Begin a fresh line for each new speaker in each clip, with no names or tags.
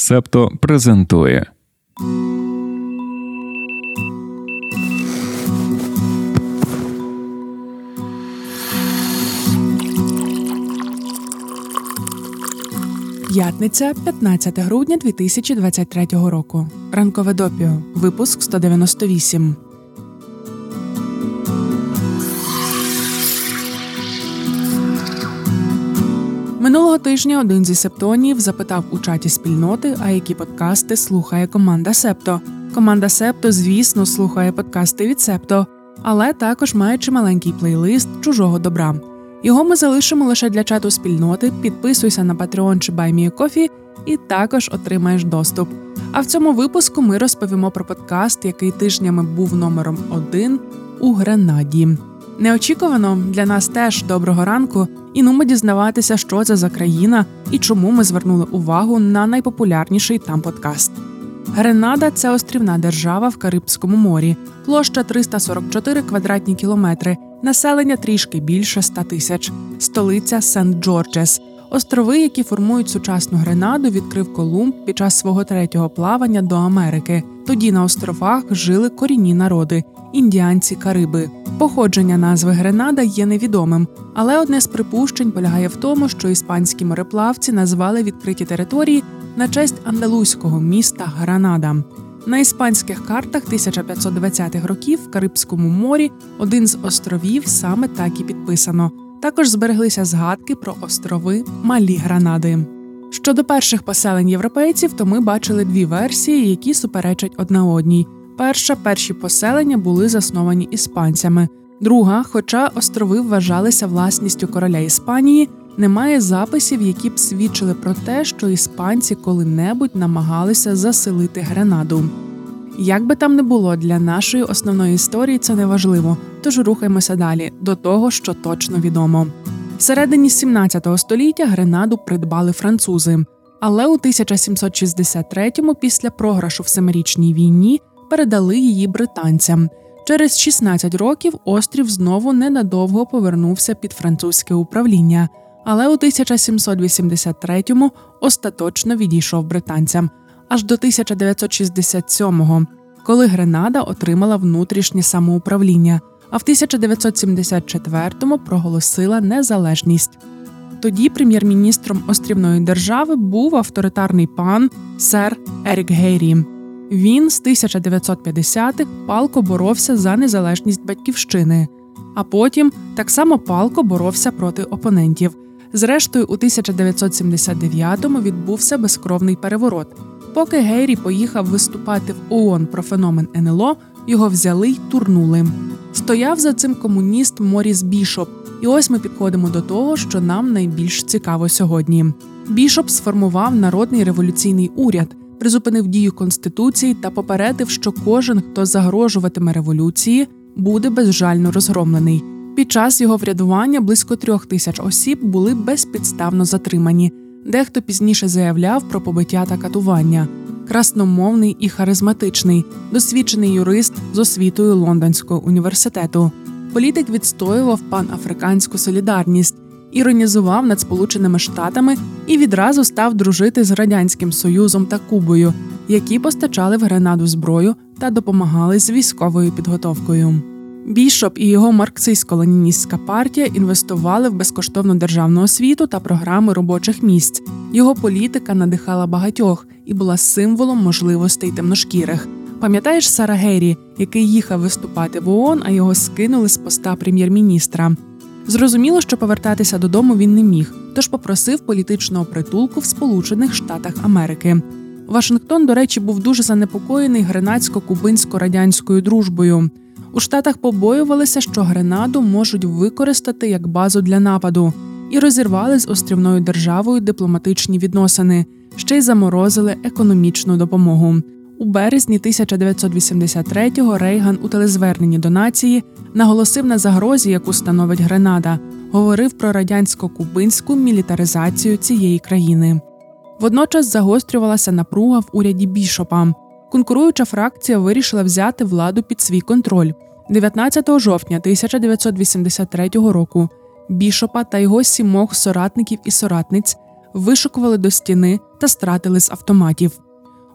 Септо презентує.
П'ятниця, 15 грудня 2023 року. Ранкове допіо. Випуск 198. Тижня один зі септонів запитав у чаті спільноти, а які подкасти слухає команда Септо. Команда Септо, звісно, слухає подкасти від Септо, але також має чималенький плейлист чужого добра. Його ми залишимо лише для чату спільноти. Підписуйся на Patreon чи BuyMeACoffee і також отримаєш доступ. А в цьому випуску ми розповімо про подкаст, який тижнями був номером один у Гренаді. Неочікувано для нас теж доброго ранку, і нумо дізнаватися, що це за країна і чому ми звернули увагу на найпопулярніший там подкаст. Гренада це острівна держава в Карибському морі, площа 344 квадратні кілометри, населення трішки більше 100 тисяч, столиця Сент-Джорджес. Острови, які формують сучасну Гренаду, відкрив Колумб під час свого третього плавання до Америки. Тоді на островах жили корінні народи індіанці Кариби. Походження назви Гренада є невідомим, але одне з припущень полягає в тому, що іспанські мореплавці назвали відкриті території на честь андалузького міста Гранада. На іспанських картах 1520-х років в Карибському морі один з островів саме так і підписано. Також збереглися згадки про острови Малі Гранади. Щодо перших поселень європейців, то ми бачили дві версії, які суперечать одна одній. Перша перші поселення були засновані іспанцями. Друга, хоча острови вважалися власністю короля Іспанії, немає записів, які б свідчили про те, що іспанці коли-небудь намагалися заселити Гренаду. Як би там не було для нашої основної історії, це не важливо, тож рухаємося далі до того, що точно відомо. Всередині 17 століття Гренаду придбали французи, але у 1763-му, після програшу в Семирічній війні, передали її британцям. Через 16 років острів знову ненадовго повернувся під французьке управління, але у 1783-му остаточно відійшов британцям аж до 1967-го, коли Гренада отримала внутрішнє самоуправління, а в 1974-му проголосила незалежність. Тоді прем'єр-міністром острівної держави був авторитарний пан сер Ерік Гейрі. Він з 1950-х палко боровся за незалежність батьківщини, а потім так само палко боровся проти опонентів. Зрештою, у 1979-му відбувся безкровний переворот. Поки Гейрі поїхав виступати в ООН про феномен НЛО, його взяли й турнули. Стояв за цим комуніст Моріс Бішоп, і ось ми підходимо до того, що нам найбільш цікаво сьогодні. Бішоп сформував народний революційний уряд призупинив дію конституції та попередив, що кожен, хто загрожуватиме революції, буде безжально розгромлений. Під час його врядування близько трьох тисяч осіб були безпідставно затримані. Дехто пізніше заявляв про побиття та катування. Красномовний і харизматичний, досвідчений юрист з освітою Лондонського університету. Політик відстоював панафриканську солідарність іронізував над Сполученими Штатами і відразу став дружити з радянським союзом та Кубою, які постачали в Гренаду зброю та допомагали з військовою підготовкою. Бішоп і його марксистсько-леніністська партія інвестували в безкоштовну державну освіту та програми робочих місць. Його політика надихала багатьох і була символом можливостей темношкірих. Пам'ятаєш Сара Гейрі, який їхав виступати в ООН, а його скинули з поста прем'єр-міністра. Зрозуміло, що повертатися додому він не міг, тож попросив політичного притулку в Сполучених Штатах Америки. Вашингтон, до речі, був дуже занепокоєний гренадсько-кубинсько-радянською дружбою. У Штатах побоювалися, що Гренаду можуть використати як базу для нападу, і розірвали з острівною державою дипломатичні відносини, ще й заморозили економічну допомогу. У березні 1983-го Рейган у телезверненні до нації наголосив на загрозі, яку становить Гренада, говорив про радянсько-кубинську мілітаризацію цієї країни. Водночас загострювалася напруга в уряді Бішопа. Конкуруюча фракція вирішила взяти владу під свій контроль 19 жовтня 1983 року. Бішопа та його сімох соратників і соратниць вишукували до стіни та стратили з автоматів.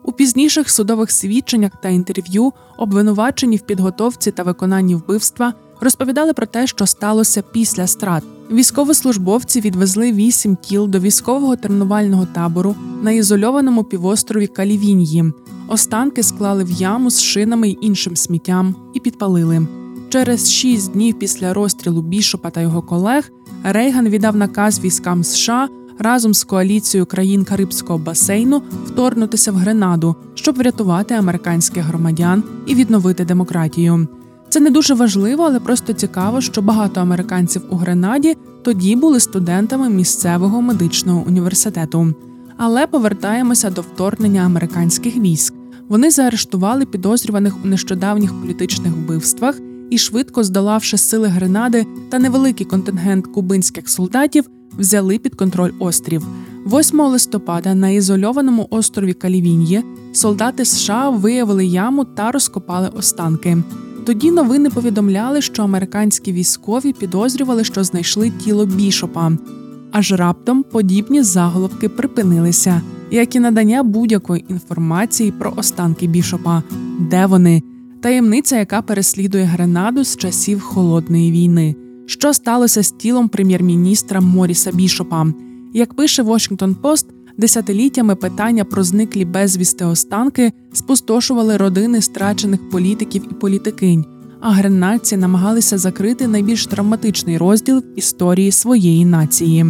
У пізніших судових свідченнях та інтерв'ю, обвинувачені в підготовці та виконанні вбивства, розповідали про те, що сталося після страт. Військовослужбовці відвезли вісім тіл до військового тренувального табору на ізольованому півострові Калівіньї. Останки склали в яму з шинами й іншим сміттям і підпалили. Через шість днів після розстрілу Бішопа та його колег Рейган віддав наказ військам США разом з коаліцією країн Карибського басейну вторгнутися в Гренаду, щоб врятувати американських громадян і відновити демократію. Це не дуже важливо, але просто цікаво, що багато американців у Гренаді тоді були студентами місцевого медичного університету. Але повертаємося до вторгнення американських військ. Вони заарештували підозрюваних у нещодавніх політичних вбивствах і, швидко здолавши сили Гренади та невеликий контингент кубинських солдатів, взяли під контроль острів. 8 листопада на ізольованому острові Калівін'є солдати США виявили яму та розкопали останки. Тоді новини повідомляли, що американські військові підозрювали, що знайшли тіло бішопа. Аж раптом подібні заголовки припинилися, як і надання будь-якої інформації про останки бішопа, де вони, таємниця, яка переслідує Гренаду з часів холодної війни. Що сталося з тілом прем'єр-міністра Моріса Бішопа? Як пише Washington Post, десятиліттями питання про зниклі безвісти останки спустошували родини страчених політиків і політикинь, а гренадці намагалися закрити найбільш травматичний розділ в історії своєї нації.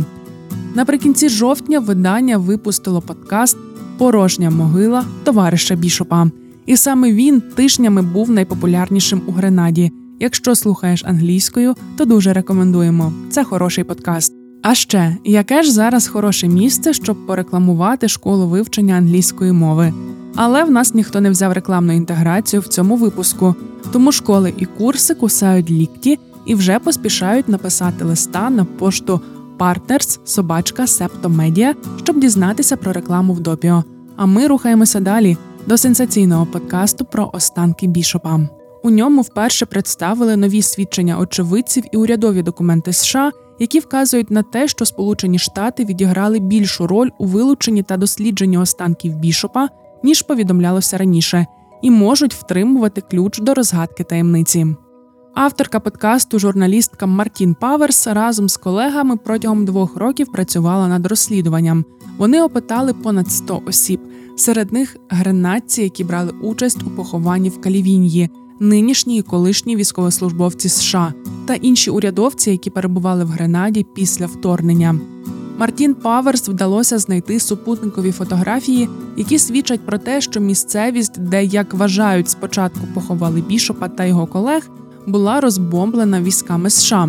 Наприкінці жовтня видання випустило подкаст Порожня могила товариша Бішопа. І саме він тижнями був найпопулярнішим у Гренаді. Якщо слухаєш англійською, то дуже рекомендуємо. Це хороший подкаст. А ще яке ж зараз хороше місце, щоб порекламувати школу вивчення англійської мови. Але в нас ніхто не взяв рекламну інтеграцію в цьому випуску, тому школи і курси кусають лікті і вже поспішають написати листа на пошту Partners собачка Септомедіа, щоб дізнатися про рекламу в допіо. А ми рухаємося далі до сенсаційного подкасту про останки бішопа. У ньому вперше представили нові свідчення очевидців і урядові документи США, які вказують на те, що Сполучені Штати відіграли більшу роль у вилученні та дослідженні останків бішопа, ніж повідомлялося раніше, і можуть втримувати ключ до розгадки таємниці. Авторка подкасту, журналістка Мартін Паверс разом з колегами протягом двох років працювала над розслідуванням. Вони опитали понад 100 осіб, серед них гренадці, які брали участь у похованні в Калівіньї нинішні і колишні військовослужбовці США та інші урядовці, які перебували в Гренаді після вторгнення. Мартін Паверс вдалося знайти супутникові фотографії, які свідчать про те, що місцевість, де як вважають, спочатку поховали бішопа та його колег, була розбомблена військами США.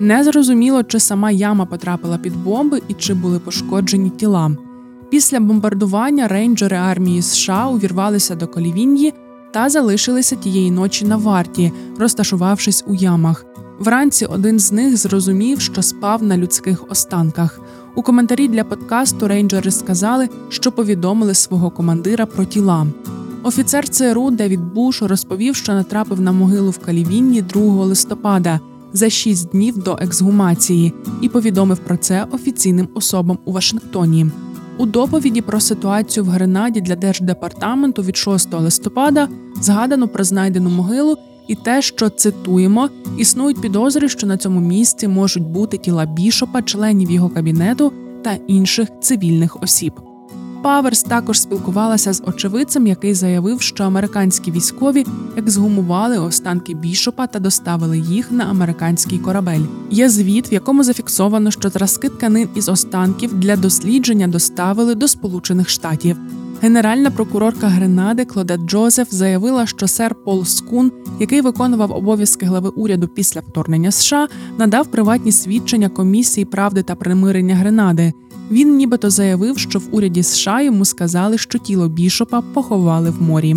Незрозуміло, чи сама яма потрапила під бомби і чи були пошкоджені тіла. Після бомбардування рейнджери армії США увірвалися до Колівіньї та залишилися тієї ночі на варті, розташувавшись у ямах. Вранці один з них зрозумів, що спав на людських останках. У коментарі для подкасту рейнджери сказали, що повідомили свого командира про тіла. Офіцер ЦРУ Девід Буш розповів, що натрапив на могилу в Калівінні 2 листопада за шість днів до ексгумації, і повідомив про це офіційним особам у Вашингтоні. У доповіді про ситуацію в Гренаді для держдепартаменту від 6 листопада згадано про знайдену могилу і те, що цитуємо, існують підозри, що на цьому місці можуть бути тіла бішопа, членів його кабінету та інших цивільних осіб. Паверс також спілкувалася з очевидцем, який заявив, що американські військові ексгумували останки бішопа та доставили їх на американський корабель. Є звіт, в якому зафіксовано, що зразки тканин із останків для дослідження доставили до Сполучених Штатів. Генеральна прокурорка Гренади Клодет Джозеф заявила, що сер Пол Скун, який виконував обов'язки глави уряду після вторгнення США, надав приватні свідчення комісії правди та примирення Гренади. Він нібито заявив, що в уряді США йому сказали, що тіло бішопа поховали в морі.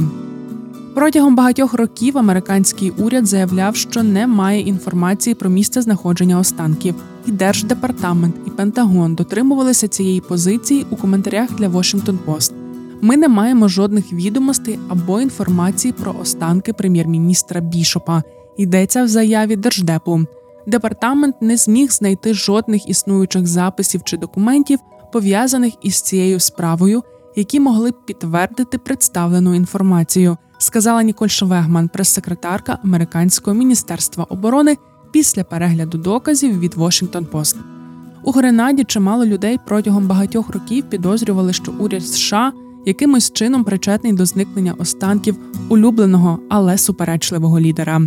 Протягом багатьох років американський уряд заявляв, що не має інформації про місце знаходження останків, і держдепартамент і Пентагон дотримувалися цієї позиції у коментарях для Washington Post. Ми не маємо жодних відомостей або інформації про останки прем'єр-міністра Бішопа. Йдеться в заяві держдепу департамент не зміг знайти жодних існуючих записів чи документів, пов'язаних із цією справою, які могли б підтвердити представлену інформацію, сказала Ніколь Швегман, прес-секретарка Американського міністерства оборони після перегляду доказів від Washington Post. У Гренаді чимало людей протягом багатьох років підозрювали, що уряд США якимось чином причетний до зникнення останків улюбленого, але суперечливого лідера.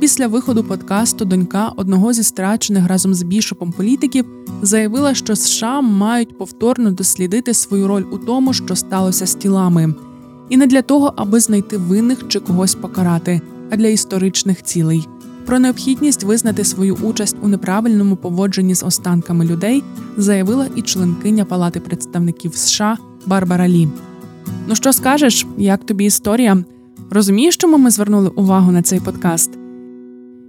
Після виходу подкасту донька одного зі страчених разом з бішопом політиків заявила, що США мають повторно дослідити свою роль у тому, що сталося з тілами, і не для того, аби знайти винних чи когось покарати, а для історичних цілей. Про необхідність визнати свою участь у неправильному поводженні з останками людей заявила і членкиня Палати представників США Барбара Лі. Ну що скажеш, як тобі історія? Розумієш, чому ми звернули увагу на цей подкаст?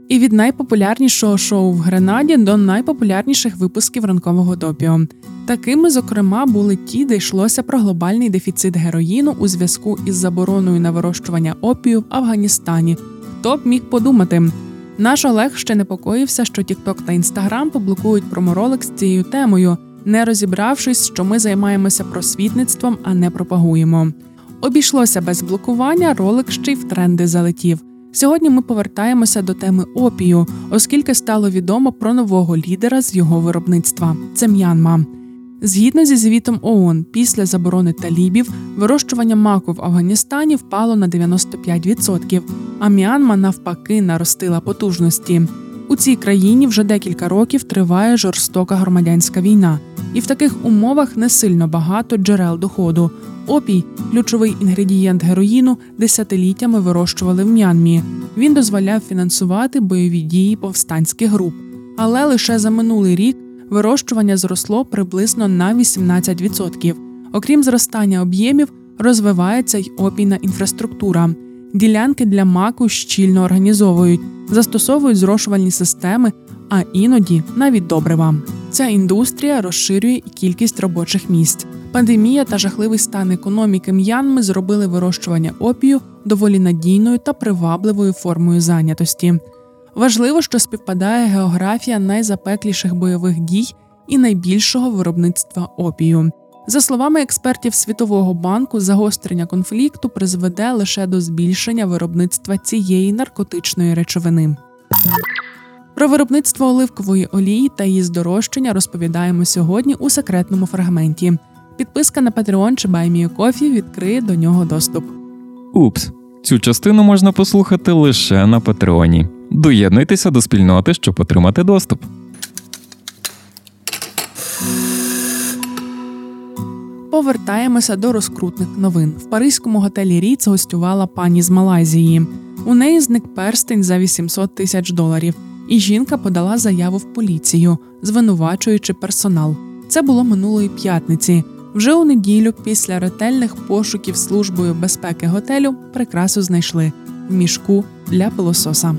І від найпопулярнішого шоу в Гренаді до найпопулярніших випусків ранкового допіо. Такими, зокрема, були ті, де йшлося про глобальний дефіцит героїну у зв'язку із забороною на вирощування опію в Афганістані. Хто б міг подумати? Наш Олег ще непокоївся, що TikTok та Instagram публікують проморолик з цією темою, не розібравшись, що ми займаємося просвітництвом, а не пропагуємо. Обійшлося без блокування, ролик ще й в тренди залетів. Сьогодні ми повертаємося до теми опію, оскільки стало відомо про нового лідера з його виробництва це М'янма. Згідно зі звітом ООН, після заборони талібів вирощування маку в Афганістані впало на 95%, а Міанма навпаки наростила потужності. У цій країні вже декілька років триває жорстока громадянська війна, і в таких умовах не сильно багато джерел доходу. Опій, ключовий інгредієнт героїну, десятиліттями вирощували в М'янмі. Він дозволяв фінансувати бойові дії повстанських груп. Але лише за минулий рік вирощування зросло приблизно на 18%. Окрім зростання об'ємів, розвивається й опійна інфраструктура. Ділянки для маку щільно організовують, застосовують зрошувальні системи, а іноді навіть добрива. Ця індустрія розширює і кількість робочих місць. Пандемія та жахливий стан економіки м'янми зробили вирощування опію доволі надійною та привабливою формою зайнятості. Важливо, що співпадає географія найзапекліших бойових дій і найбільшого виробництва опію. За словами експертів Світового банку, загострення конфлікту призведе лише до збільшення виробництва цієї наркотичної речовини. Про виробництво оливкової олії та її здорожчання розповідаємо сьогодні у секретному фрагменті. Підписка на Patreon чи BuyMeACoffee відкриє до нього доступ.
Упс, цю частину можна послухати лише на Патреоні. Доєднуйтеся до спільноти, щоб отримати доступ.
Повертаємося до розкрутних новин. В паризькому готелі Ріц гостювала пані з Малайзії. У неї зник перстень за 800 тисяч доларів, і жінка подала заяву в поліцію, звинувачуючи персонал. Це було минулої п'ятниці. Вже у неділю, після ретельних пошуків службою безпеки готелю, прикрасу знайшли в мішку для пилососа.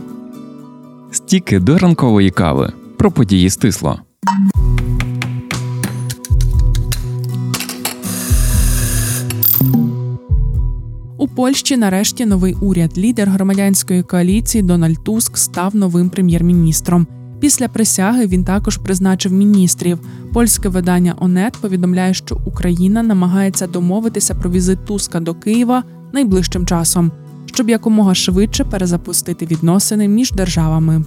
Стіки до ранкової кави про події стисло.
Польщі нарешті новий уряд. Лідер громадянської коаліції Дональд Туск став новим прем'єр-міністром. Після присяги він також призначив міністрів. Польське видання ОНЕТ повідомляє, що Україна намагається домовитися про візит Туска до Києва найближчим часом, щоб якомога швидше перезапустити відносини між державами.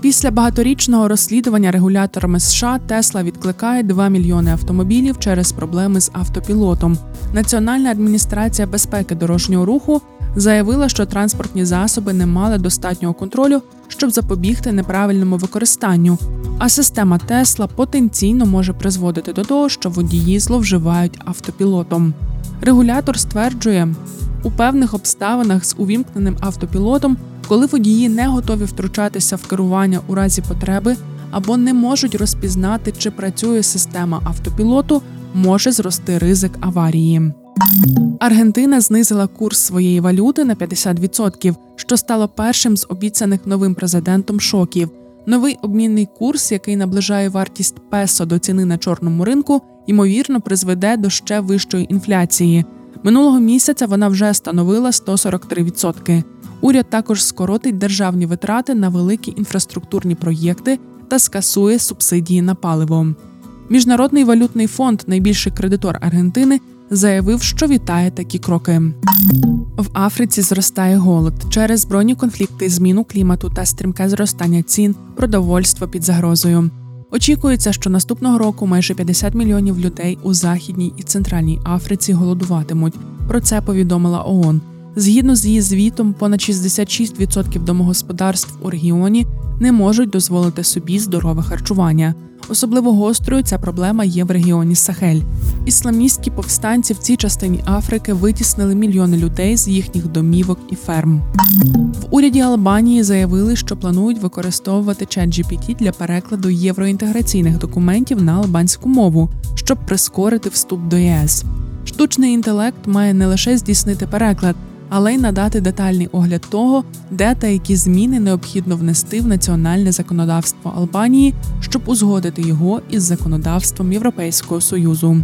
Після багаторічного розслідування регуляторами США Тесла відкликає 2 мільйони автомобілів через проблеми з автопілотом. Національна адміністрація безпеки дорожнього руху заявила, що транспортні засоби не мали достатнього контролю, щоб запобігти неправильному використанню. А система Тесла потенційно може призводити до того, що водії зловживають автопілотом. Регулятор стверджує, у певних обставинах з увімкненим автопілотом, коли водії не готові втручатися в керування у разі потреби або не можуть розпізнати, чи працює система автопілоту, може зрости ризик аварії. Аргентина знизила курс своєї валюти на 50%, що стало першим з обіцяних новим президентом шоків. Новий обмінний курс, який наближає вартість песо до ціни на чорному ринку, ймовірно призведе до ще вищої інфляції. Минулого місяця вона вже становила 143%. Уряд також скоротить державні витрати на великі інфраструктурні проєкти та скасує субсидії на паливо. Міжнародний валютний фонд, найбільший кредитор Аргентини, заявив, що вітає такі кроки. В Африці зростає голод через збройні конфлікти, зміну клімату та стрімке зростання цін, продовольство під загрозою. Очікується, що наступного року майже 50 мільйонів людей у західній і центральній Африці голодуватимуть. Про це повідомила ООН. Згідно з її звітом, понад 66% домогосподарств у регіоні не можуть дозволити собі здорове харчування. Особливо гострою ця проблема є в регіоні Сахель. Ісламістські повстанці в цій частині Африки витіснили мільйони людей з їхніх домівок і ферм. В уряді Албанії заявили, що планують використовувати ChatGPT для перекладу євроінтеграційних документів на албанську мову, щоб прискорити вступ до ЄС. Штучний інтелект має не лише здійснити переклад але й надати детальний огляд того, де та які зміни необхідно внести в національне законодавство Албанії, щоб узгодити його із законодавством Європейського союзу.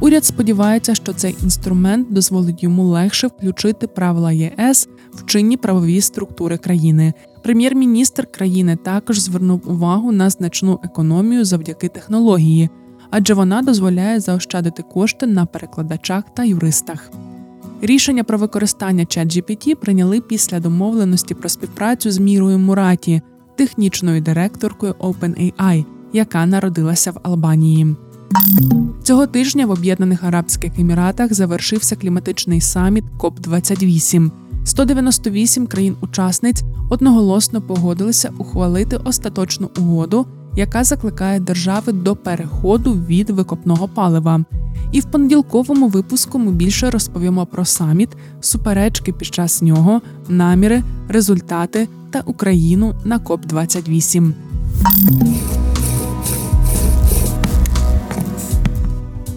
Уряд сподівається, що цей інструмент дозволить йому легше включити правила ЄС в чинні правові структури країни. Прем'єр-міністр країни також звернув увагу на значну економію завдяки технології, адже вона дозволяє заощадити кошти на перекладачах та юристах. Рішення про використання ChatGPT прийняли після домовленості про співпрацю з Мірою Мураті, технічною директоркою OpenAI, яка народилася в Албанії. Цього тижня в Об'єднаних Арабських Еміратах завершився кліматичний саміт КОП 28 198 країн-учасниць одноголосно погодилися ухвалити остаточну угоду, яка закликає держави до переходу від викопного палива. І в понеділковому випуску ми більше розповімо про саміт, суперечки під час нього, наміри, результати та Україну на КОП 28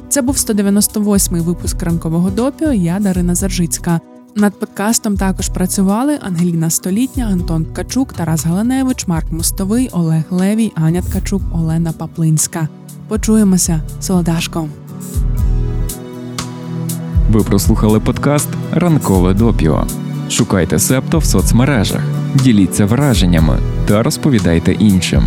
Це був 198-й випуск ранкового допіо. Я Дарина Заржицька. Над подкастом також працювали Ангеліна Столітня, Антон Ткачук, Тарас Галаневич, Марк Мостовий, Олег Левій, Аня Ткачук, Олена Паплинська. Почуємося, солодашко.
Ви прослухали подкаст Ранкове допіо. Шукайте септо в соцмережах, діліться враженнями та розповідайте іншим.